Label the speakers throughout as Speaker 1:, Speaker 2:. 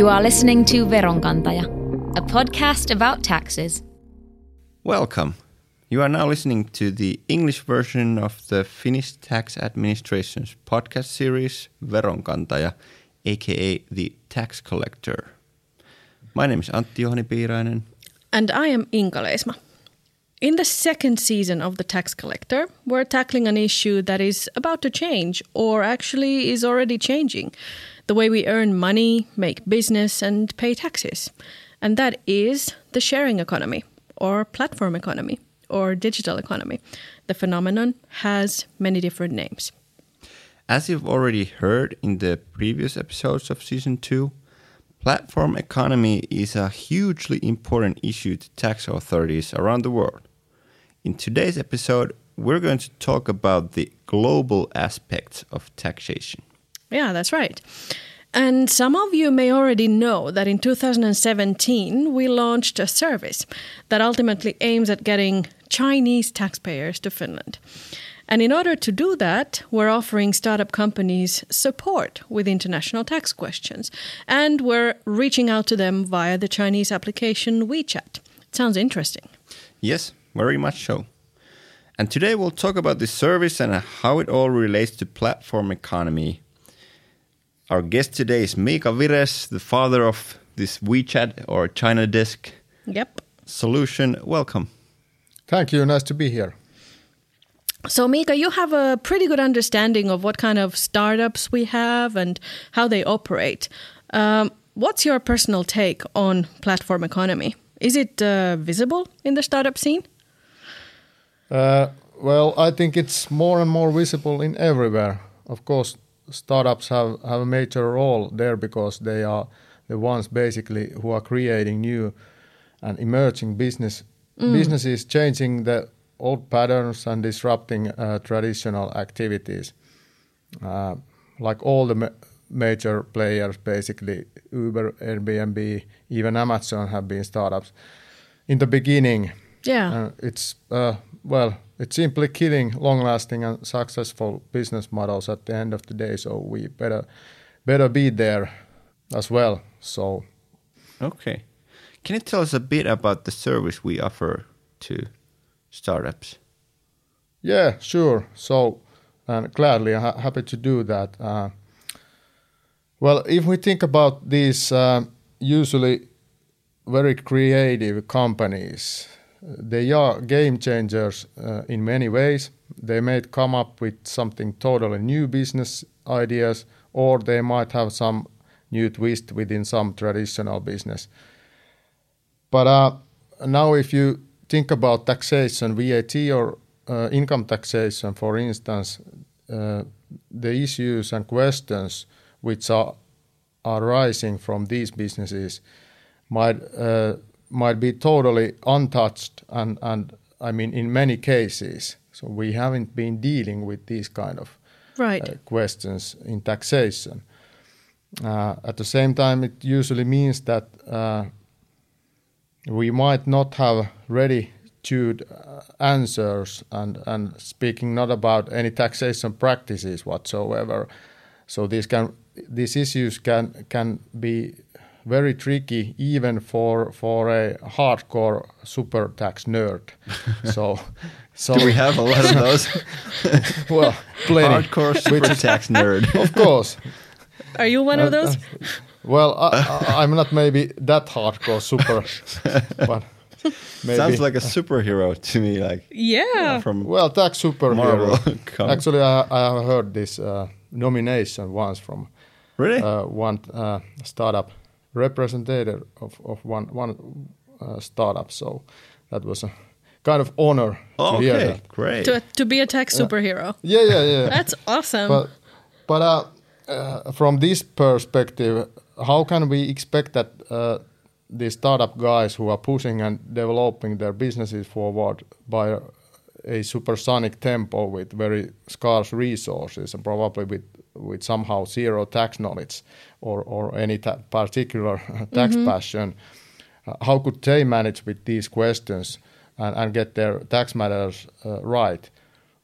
Speaker 1: You are listening to Veronkantaja, a podcast about taxes.
Speaker 2: Welcome. You are now listening to the English version of the Finnish Tax Administration's podcast series Veronkantaja, aka the Tax Collector. My name is Antti Juhani Piirainen.
Speaker 3: And I am Inka Leisma. In the second season of The Tax Collector, we're tackling an issue that is about to change, or actually is already changing the way we earn money, make business, and pay taxes. And that is the sharing economy, or platform economy, or digital economy. The phenomenon has many different names.
Speaker 2: As you've already heard in the previous episodes of season two, platform economy is a hugely important issue to tax authorities around the world. In today's episode, we're going to talk about the global aspects of taxation.
Speaker 3: Yeah, that's right. And some of you may already know that in 2017 we launched a service that ultimately aims at getting Chinese taxpayers to Finland. And in order to do that, we're offering startup companies support with international tax questions. And we're reaching out to them via the Chinese application WeChat. Sounds interesting.
Speaker 2: Yes, very much so. And today we'll talk about this service and how it all relates to platform economy. Our guest today is Mika Vires, the father of this WeChat or China Desk
Speaker 3: Yep.
Speaker 2: solution. Welcome.
Speaker 4: Thank you. Nice to be here.
Speaker 3: So, Mika, you have a pretty good understanding of what kind of startups we have and how they operate. Um, what's your personal take on platform economy? Is it uh, visible in the startup scene?
Speaker 4: Uh, well, I think it's more and more visible in everywhere. Of course, startups have, have a major role there because they are the ones basically who are creating new and emerging business businesses, changing the old patterns and disrupting uh, traditional activities. Uh, like all the ma- major players, basically Uber, Airbnb, even Amazon have been startups. In the beginning,
Speaker 3: Yeah.
Speaker 4: uh, it's uh, well, it's simply killing long-lasting and successful business models at the end of the day. So we better better be there as well. So
Speaker 2: Okay. Can you tell us a bit about the service we offer to startups?
Speaker 4: yeah, sure. So and gladly ha- happy to do that. Uh, well, if we think about these uh, usually very creative companies, they are game changers uh, in many ways. They may come up with something totally new business ideas, or they might have some new twist within some traditional business. But uh, now, if you think about taxation, VAT or uh, income taxation, for instance, uh, the issues and questions which are are rising from these businesses might uh, might be totally untouched and and I mean in many cases. So we haven't been dealing with these kind of
Speaker 3: Right.
Speaker 4: uh, questions in taxation. Uh, at the same time, it usually means that uh, we might not have ready tuned uh, answers and, and speaking not about any taxation practices whatsoever. So these can these issues can can be very tricky even for for a hardcore super tax nerd. so so
Speaker 2: Do we have a lot of those?
Speaker 4: well plenty.
Speaker 2: Hardcore super tax nerd.
Speaker 4: Of course.
Speaker 3: Are you one of
Speaker 4: Uh,
Speaker 3: those?
Speaker 4: Well, I, I, I'm not maybe that hardcore super, but maybe.
Speaker 2: Sounds like a superhero to me, like
Speaker 3: Yeah.
Speaker 2: from
Speaker 4: well, tax superhero.
Speaker 2: Marvel.
Speaker 4: Actually, I, I have heard this uh, nomination once from
Speaker 2: really.
Speaker 4: uh, one uh, startup representative of, of one one uh, startup. So that was a kind of honor
Speaker 2: oh,
Speaker 4: to hear that.
Speaker 2: great.
Speaker 3: To, to be a tech superhero.
Speaker 4: Yeah, yeah, yeah.
Speaker 3: That's awesome.
Speaker 4: but but uh, uh, from this perspective, how can we expect that uh, the startup guys who are pushing and developing their businesses forward by a, a supersonic tempo with very scarce resources and probably with with somehow zero tax knowledge or or any ta- particular tax passion, uh, how could they manage with these questions and, and get their tax matters uh, right?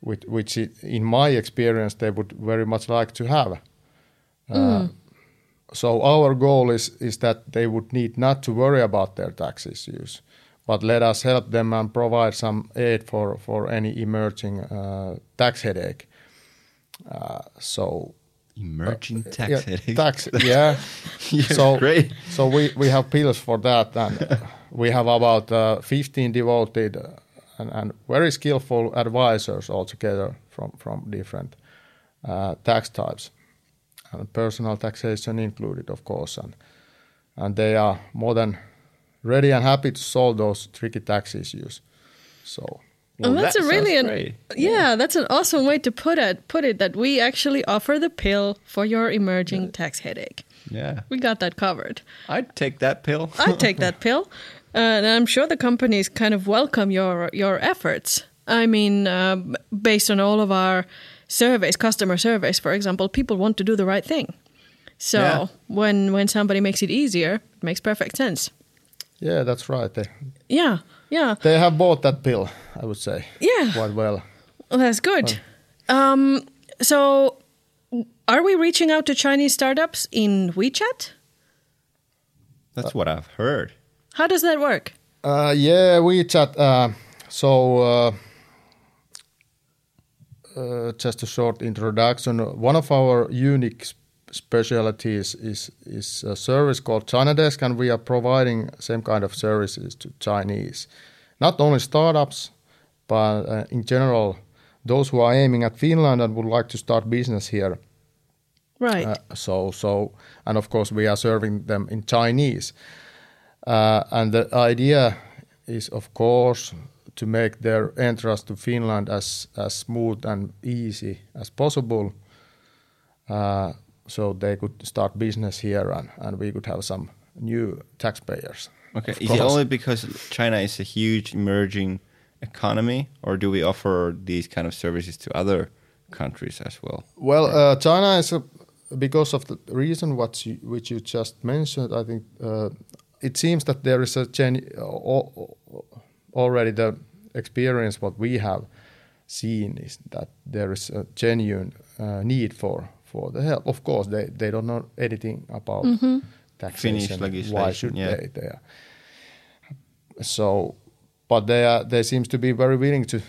Speaker 4: which, which i- in my experience they would very much like to have. Uh, so our goal is is that they would need not to worry about their tax issues, but let us help them and provide some aid for for any emerging uh, tax headache. Uh, so
Speaker 2: Emerging tax
Speaker 4: Uh, yeah,
Speaker 2: headache.
Speaker 4: tax, yeah.
Speaker 2: You're
Speaker 4: so
Speaker 2: great.
Speaker 4: so we we have pills for that, and we have about uh, 15 devoted uh, and, and very skillful advisors altogether from from different uh, tax types, and personal taxation included, of course, and and they are more than ready and happy to solve those tricky tax issues. So
Speaker 2: Well,
Speaker 3: that's
Speaker 2: that
Speaker 3: a really an,
Speaker 2: great.
Speaker 3: yeah, that's an awesome way to put it. Put it that we actually offer the pill for your emerging tax headache.
Speaker 2: Yeah.
Speaker 3: We got that covered.
Speaker 2: I'd take that pill.
Speaker 3: I'd take that pill, uh, and I'm sure the companies kind of welcome your your efforts. I mean, uh, based on all of our surveys, customer surveys, for example, people want to do the right thing. So
Speaker 2: Yeah.
Speaker 3: when when somebody makes it easier, it makes perfect sense.
Speaker 4: yeah, that's right. They
Speaker 3: Yeah, yeah,
Speaker 4: they have bought that pill, I would say,
Speaker 3: yeah.
Speaker 4: quite well.
Speaker 3: Well, that's good. Um, so, are we reaching out to Chinese startups in WeChat?
Speaker 2: That's what I've heard.
Speaker 3: How does that work?
Speaker 4: Uh, yeah, WeChat. Uh, so, uh, uh, just a short introduction. One of our unique sp- specialties is is a service called China Desk, and we are providing same kind of services to Chinese, not only startups, but uh, in general, those who are aiming at Finland and would like to start business here.
Speaker 3: Right.
Speaker 4: Uh, so so and of course we are serving them in Chinese. Uh, and the idea is of course to make their entrance to Finland as as smooth and easy as possible. Uh, so they could start business here and, and we could have some new taxpayers.
Speaker 2: Okay. Is it only because China is a huge emerging economy, or do we offer these kind of services to other countries as well?
Speaker 4: Well, uh, China is a, because of the reason what you, which you just mentioned. I think uh, it seems that there is a gen, already the experience what we have seen is that there is a genuine uh, need for for the help. Of course, they they don't know anything about taxation.
Speaker 2: Finnish
Speaker 4: Why should
Speaker 2: yeah.
Speaker 4: they? They are. So, but they are they seems to be very willing to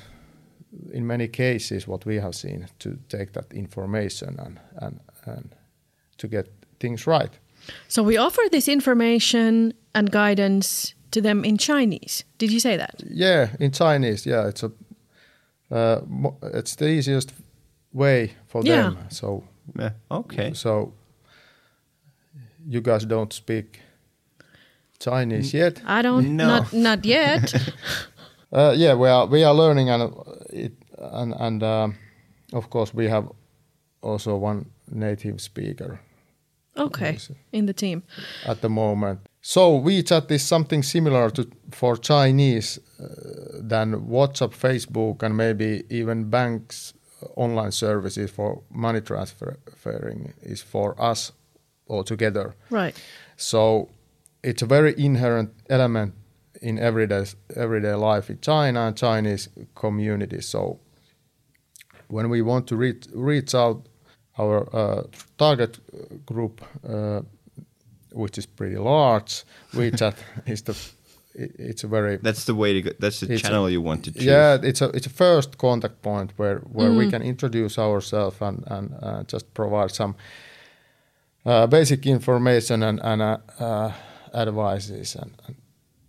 Speaker 4: in many cases what we have seen to take that information and and, and to get things right
Speaker 3: So we offer this information and guidance to them in Chinese. Did you say that?
Speaker 4: yeah in chinese yeah it's a uh, it's the easiest way for
Speaker 3: Yeah.
Speaker 4: them so
Speaker 2: Yeah. Okay.
Speaker 4: so you guys don't speak chinese yet
Speaker 3: I don't.
Speaker 2: No.
Speaker 3: Not not yet.
Speaker 4: Uh, yeah, we are we are learning and it and and um, of course we have also one native speaker
Speaker 3: okay. In the team.
Speaker 4: at the moment. So WeChat is something similar to for Chinese uh, than WhatsApp, Facebook, and maybe even banks' online services for money transferring is for us altogether.
Speaker 3: Right.
Speaker 4: So it's a very inherent element in everyday everyday life in China and Chinese community. So when we want to reach reach out our uh, target group, uh, which is pretty large, WeChat is the it- it's a very
Speaker 2: That's the way to go. That's the
Speaker 4: It's a-
Speaker 2: channel you want to choose.
Speaker 4: yeah, it's a it's a first contact point where where we can introduce ourselves and and uh, just provide some uh, basic information and and uh, uh, advices and, and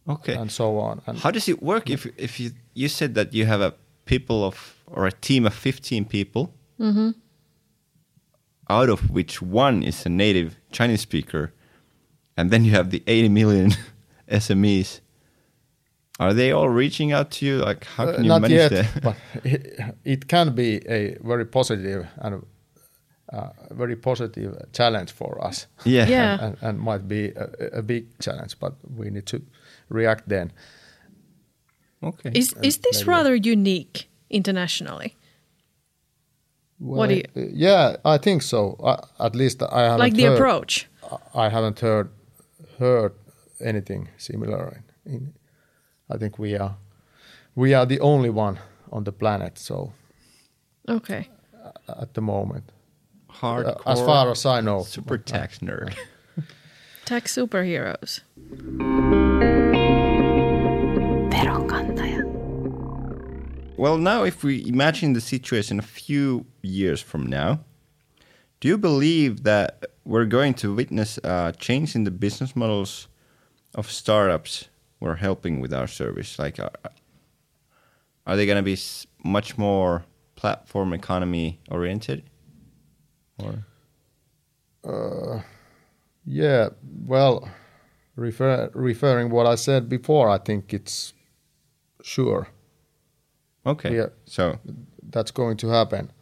Speaker 2: Okay.
Speaker 4: and so on. And
Speaker 2: How does it work if if you you said that you have a people of or a team of 15 people out of which one is a native Chinese speaker and then you have the 80 million SMEs are they all reaching out to you like how
Speaker 4: uh,
Speaker 2: can you
Speaker 4: not
Speaker 2: manage
Speaker 4: yet,
Speaker 2: that
Speaker 4: but it, it can be a very positive and uh, very positive challenge for us.
Speaker 2: yeah
Speaker 3: Yeah.
Speaker 4: and, and might be a, a big challenge, but we need to react then.
Speaker 2: okay
Speaker 3: Is is this
Speaker 4: maybe-
Speaker 3: rather unique internationally? What do you
Speaker 4: Well, Yeah, I think so. Uh, at least I haven't
Speaker 3: like the
Speaker 4: heard,
Speaker 3: approach?
Speaker 4: I haven't heard heard anything similar. In, in, I think we are we are the only one on the planet. So
Speaker 3: Okay.
Speaker 4: at the moment,
Speaker 2: hardcore
Speaker 4: uh, as far as I know,
Speaker 2: super tax nerd
Speaker 3: Tax superheroes.
Speaker 2: Well, now if we imagine the situation a few years from now, do you believe that we're going to witness a change in the business models of startups who are helping with our service? Like, uh, are they going to be much more platform economy oriented? Or
Speaker 4: Yeah, well, refer, referring what I said before, I think it's sure
Speaker 2: okay,
Speaker 4: Yeah.
Speaker 2: so
Speaker 4: that's going to happen,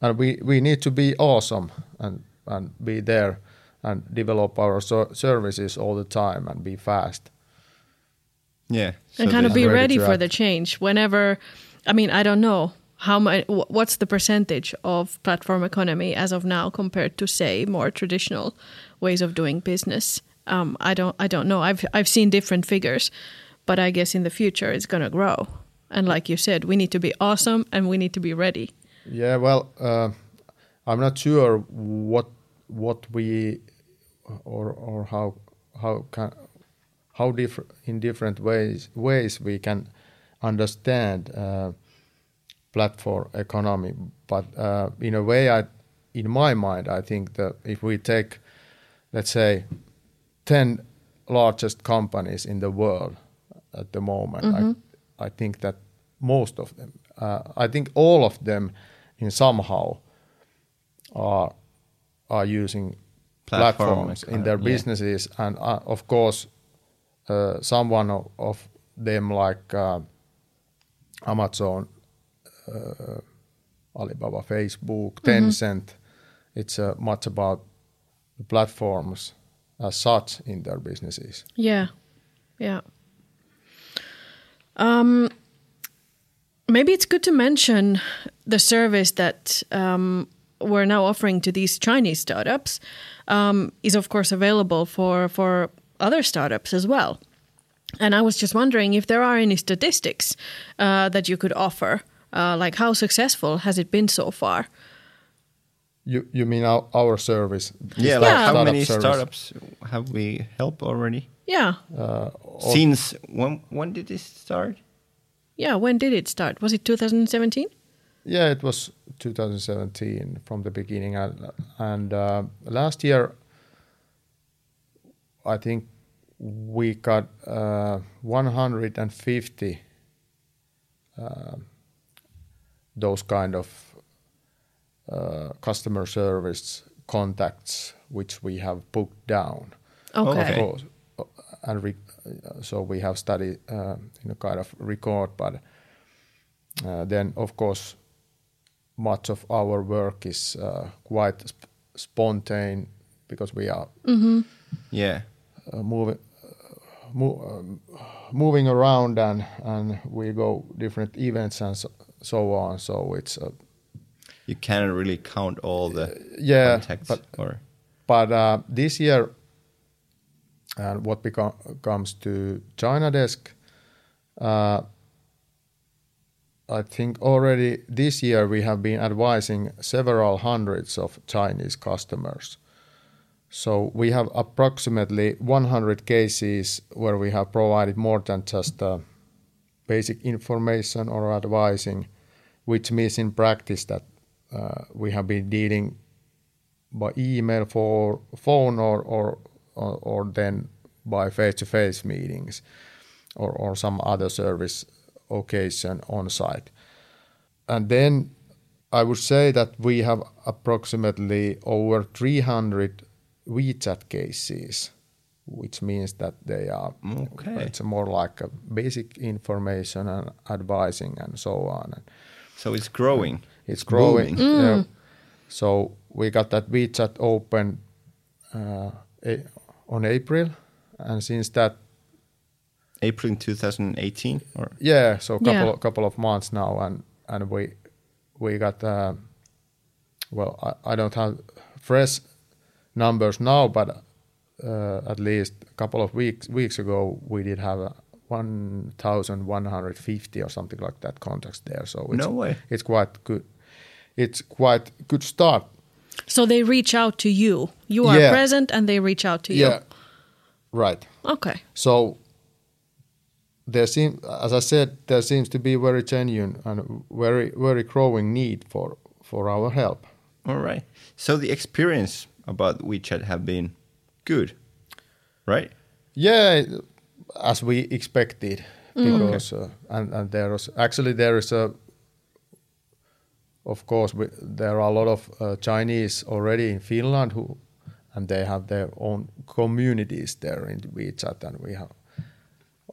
Speaker 4: and we we need to be awesome and and be there and develop our so- services all the time and be fast.
Speaker 2: Yeah, so
Speaker 3: and kind of be
Speaker 4: ready
Speaker 3: ready for the change. Whenever i mean i don't know how much what's the percentage of platform economy as of now compared to say more traditional ways of doing business? Um, i don't i don't know. I've i've seen different figures but i guess in the future it's going to grow. And like you said we need to be awesome and we need to be ready.
Speaker 4: Yeah, well, uh, I'm not sure what what we or or how how can how different in different ways ways we can understand uh, platform economy. But uh, in a way, I in my mind, I think that if we take, let's say, ten largest companies in the world at the moment, I, I think that most of them, uh, I think all of them, in somehow, are are using
Speaker 2: Platform
Speaker 4: platforms in their
Speaker 2: economy, yeah.
Speaker 4: businesses, and uh, of course, uh, someone of, of them like uh, Amazon, uh, Alibaba, Facebook, Tencent. It's uh, much about the platforms as such in their businesses.
Speaker 3: Yeah, yeah. Um, maybe it's good to mention the service that um, we're now offering to these Chinese startups um, is, of course, available for for other startups as well. And I was just wondering if there are any statistics uh, that you could offer, uh, like how successful has it been so far?
Speaker 4: You you mean our, our service?
Speaker 2: yeah,
Speaker 4: type
Speaker 2: like
Speaker 4: of
Speaker 2: how many
Speaker 4: service?
Speaker 2: startups have we helped already?
Speaker 3: Yeah,
Speaker 2: Since when? When did this start?
Speaker 3: yeah. When did it start? Was it 2017?
Speaker 4: Yeah, it was 2017 from the beginning, and, and uh, last year, I think we got uh, 150 uh, those kind of uh, customer service contacts, which we have booked down.
Speaker 3: Okay.
Speaker 2: Okay.
Speaker 4: Of course, uh, and re- uh, so we have studied uh, in a kind of record, but uh, then of course much of our work is uh, quite sp- spontaneous because we are
Speaker 2: Yeah,
Speaker 4: uh, moving uh, moving around and and we go different events and so, so on. So it's uh,
Speaker 2: you cannot really count all the
Speaker 4: yeah,
Speaker 2: contacts.
Speaker 4: but
Speaker 2: or
Speaker 4: But uh, this year, and what beco- comes to China Desk, uh, I think already this year we have been advising several hundreds of Chinese customers. So we have approximately 100 cases where we have provided more than just uh, basic information or advising, which means in practice that uh, we have been dealing by email for phone or or or, or then by face-to-face meetings or, or some other service occasion on site. And then I would say that we have approximately over 300 WeChat cases, which means that they are
Speaker 2: Okay.
Speaker 4: it's more like a basic information and advising and so on. And
Speaker 2: so it's growing.
Speaker 4: it's growing.
Speaker 2: booming.
Speaker 4: Yeah. So we got that WeChat open uh, a- on April, and since that,
Speaker 2: April in 2018 or
Speaker 4: yeah, so couple
Speaker 3: Yeah.
Speaker 4: couple of months now, and and we we got uh, well, I, I don't have fresh numbers now, but uh, at least a couple of weeks weeks ago we did have a 1,150 or something like that contacts there. So it's,
Speaker 2: No way.
Speaker 4: it's quite good. It's quite good start
Speaker 3: So they reach out to you. You are
Speaker 4: Yeah.
Speaker 3: present and they reach out to you.
Speaker 4: Yeah, Right.
Speaker 3: Okay.
Speaker 4: So there seem, as I said, there seems to be very genuine and very very growing need for for our help.
Speaker 2: All right. So the experience about WeChat have been good, right?
Speaker 4: Yeah, as we expected, because uh, and and there was actually there is a. Of course, we, there are a lot of uh, Chinese already in Finland who, and they have their own communities there in WeChat, and we have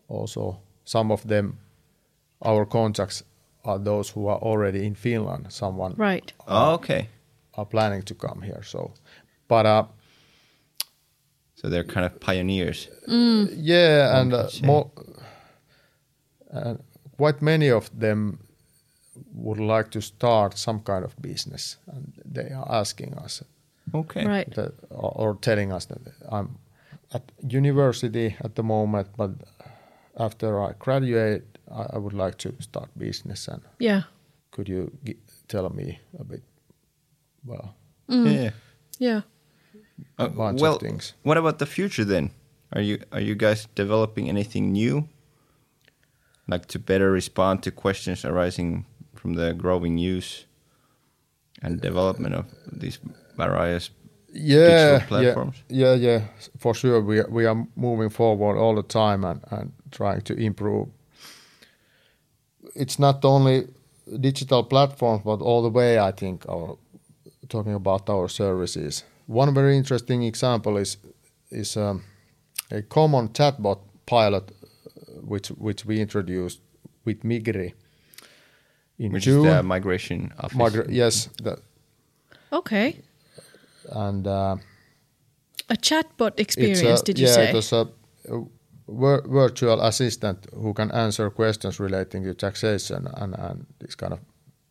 Speaker 4: also some of them. Our contacts are those who are already in Finland. Someone
Speaker 3: Right.
Speaker 2: Oh, okay.
Speaker 4: are planning to come here. So, but uh,
Speaker 2: So they're kind of pioneers.
Speaker 4: Yeah, and uh,
Speaker 2: could say.
Speaker 4: more, uh, quite many of them would like to start some kind of business, and they are asking us
Speaker 2: Okay.
Speaker 3: Right.
Speaker 4: that, or, or telling us that I'm at university at the moment, but after I graduate, I, I would like to start business, and
Speaker 3: Yeah.
Speaker 4: could you gi- tell me a bit? Well,
Speaker 2: Yeah.
Speaker 3: Yeah.
Speaker 2: Uh,
Speaker 4: of
Speaker 2: well,
Speaker 4: things.
Speaker 2: what about the future then? Are you are you guys developing anything new, like to better respond to questions arising from the growing use and development of these various
Speaker 4: yeah,
Speaker 2: digital platforms?
Speaker 4: Yeah, yeah, yeah, for sure. We we are moving forward all the time and, and trying to improve. It's not only digital platforms, but all the way. I think our talking about our services. One very interesting example is is um, a common chatbot pilot, uh, which which we introduced with Migri in
Speaker 2: which
Speaker 4: June.
Speaker 2: is the migration office.
Speaker 4: Migra- yes, the,
Speaker 3: Okay.
Speaker 4: and. Uh,
Speaker 3: A chatbot experience,
Speaker 4: a-
Speaker 3: did you
Speaker 4: yeah,
Speaker 3: say?
Speaker 4: it was a, a vir- virtual assistant who can answer questions relating to taxation and, and these kind of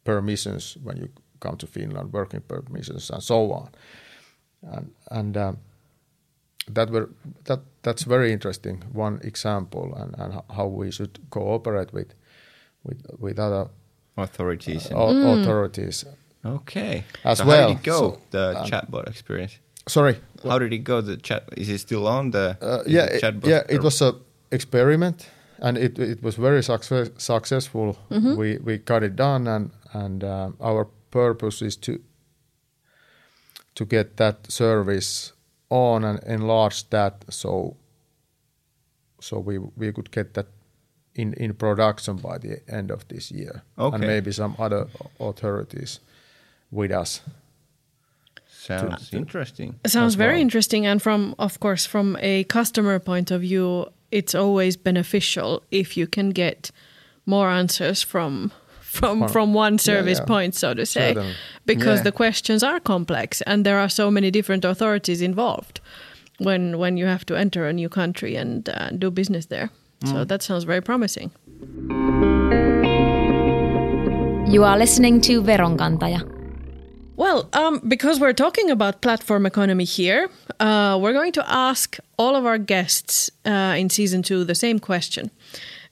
Speaker 4: permissions when you come to Finland, working permissions and so on. And, and um, that were that that's very interesting. One example and, and how we should cooperate with with with other
Speaker 2: authorities. and-
Speaker 4: au- authorities.
Speaker 2: okay.
Speaker 4: As
Speaker 2: so
Speaker 4: well,
Speaker 2: How did it go?
Speaker 4: so,
Speaker 2: the
Speaker 4: um,
Speaker 2: chatbot experience.
Speaker 4: Sorry,
Speaker 2: How did it go? The chat is it still on the
Speaker 4: Uh, yeah,
Speaker 2: the chatbot?
Speaker 4: yeah, it was a experiment, and it it was very success, successful. We we got it done, and and uh, our purpose is to to get that service on and enlarge that, so so we we could get that in in production by the end of this year, and maybe some other authorities with us.
Speaker 2: sounds interesting.
Speaker 3: Sounds
Speaker 4: as
Speaker 3: very
Speaker 4: well.
Speaker 3: interesting. And from, of course, from a customer point of view, it's always beneficial if you can get more answers from from
Speaker 4: From-
Speaker 3: from one service
Speaker 4: yeah.
Speaker 3: point, so to say,
Speaker 4: Certainly.
Speaker 3: because
Speaker 2: Yeah.
Speaker 3: the questions are complex and there are so many different authorities involved when when you have to enter a new country and uh, do business there. So that sounds very promising.
Speaker 1: You are listening to Veronkantaja.
Speaker 3: Well, um, because we're talking about platform economy here, uh, we're going to ask all of our guests uh, in season two the same question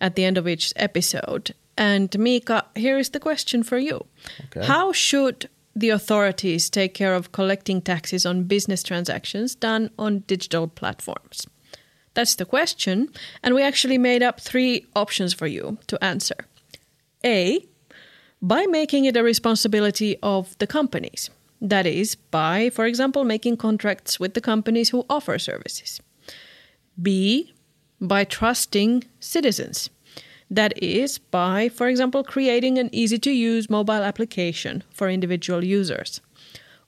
Speaker 3: at the end of each episode. And Mika, here is the question for you
Speaker 4: Okay.
Speaker 3: How should the authorities take care of collecting taxes on business transactions done on digital platforms? That's the question. And we actually made up three options for you to answer. A, by making it a responsibility of the companies. That is, by, for example, making contracts with the companies who offer services. B, by trusting citizens. That is, by, for example, creating an easy to use mobile application for individual users.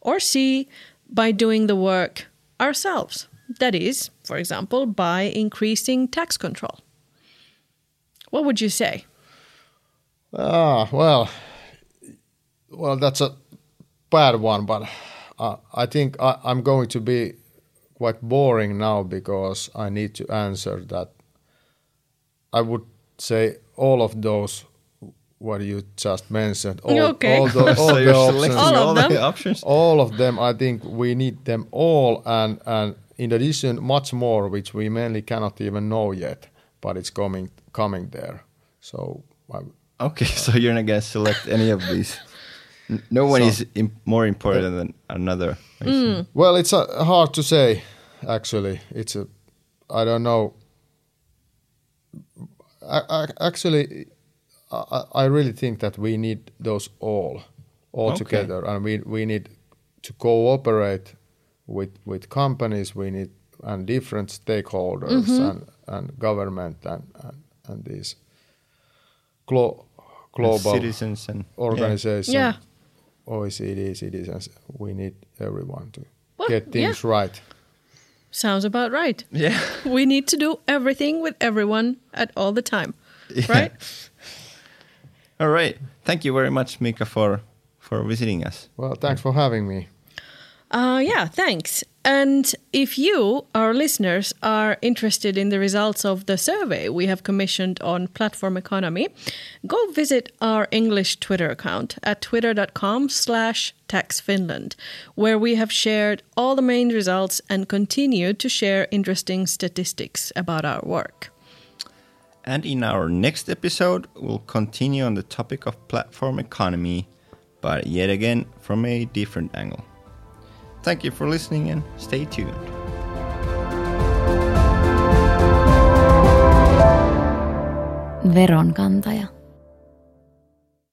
Speaker 3: Or C, by doing the work ourselves. That is, for example, by increasing tax control. What would you say?
Speaker 4: Ah, well, well, that's a bad one, but uh, I think I, I'm going to be quite boring now because I need to answer that. I would say all of those what you just mentioned. All,
Speaker 3: Okay.
Speaker 4: all, the, all
Speaker 2: so
Speaker 4: the options,
Speaker 3: All of
Speaker 2: all,
Speaker 3: them?
Speaker 2: the options.
Speaker 4: all of them. I think we need them all, and and in addition, much more, which we mainly cannot even know yet, but it's coming coming there. So I,
Speaker 2: Okay, so you're not gonna select any of these. No one
Speaker 4: So-
Speaker 2: is im- more important than another. I see.
Speaker 4: Well, it's uh, hard to say. Actually, it's a. I don't know. I, I, actually, I, I really think that we need those all, all
Speaker 2: Okay.
Speaker 4: together, and we we need to cooperate with with companies. We need and different stakeholders mm-hmm. and and government and and, and these glo- global
Speaker 2: citizens and
Speaker 4: organizations,
Speaker 3: Yeah.
Speaker 4: OECD, citizens. We need everyone to
Speaker 3: Well,
Speaker 4: get things right.
Speaker 3: Sounds about right.
Speaker 2: Yeah. yeah.
Speaker 3: We need to do everything with everyone at all the time,
Speaker 2: Yeah.
Speaker 3: right?
Speaker 2: All right. Thank you very much, Mika, for for visiting us.
Speaker 4: Well, thanks for having me.
Speaker 3: Uh, yeah, thanks. And if you, our listeners, are interested in the results of the survey we have commissioned on platform economy, go visit our English Twitter account at twitter.com slash taxfinland, where we have shared all the main results and continue to share interesting statistics about our work.
Speaker 2: And in our next episode, we'll continue on the topic of platform economy, but yet again from a different angle. Thank you for listening and stay tuned.
Speaker 1: Veronkantaja.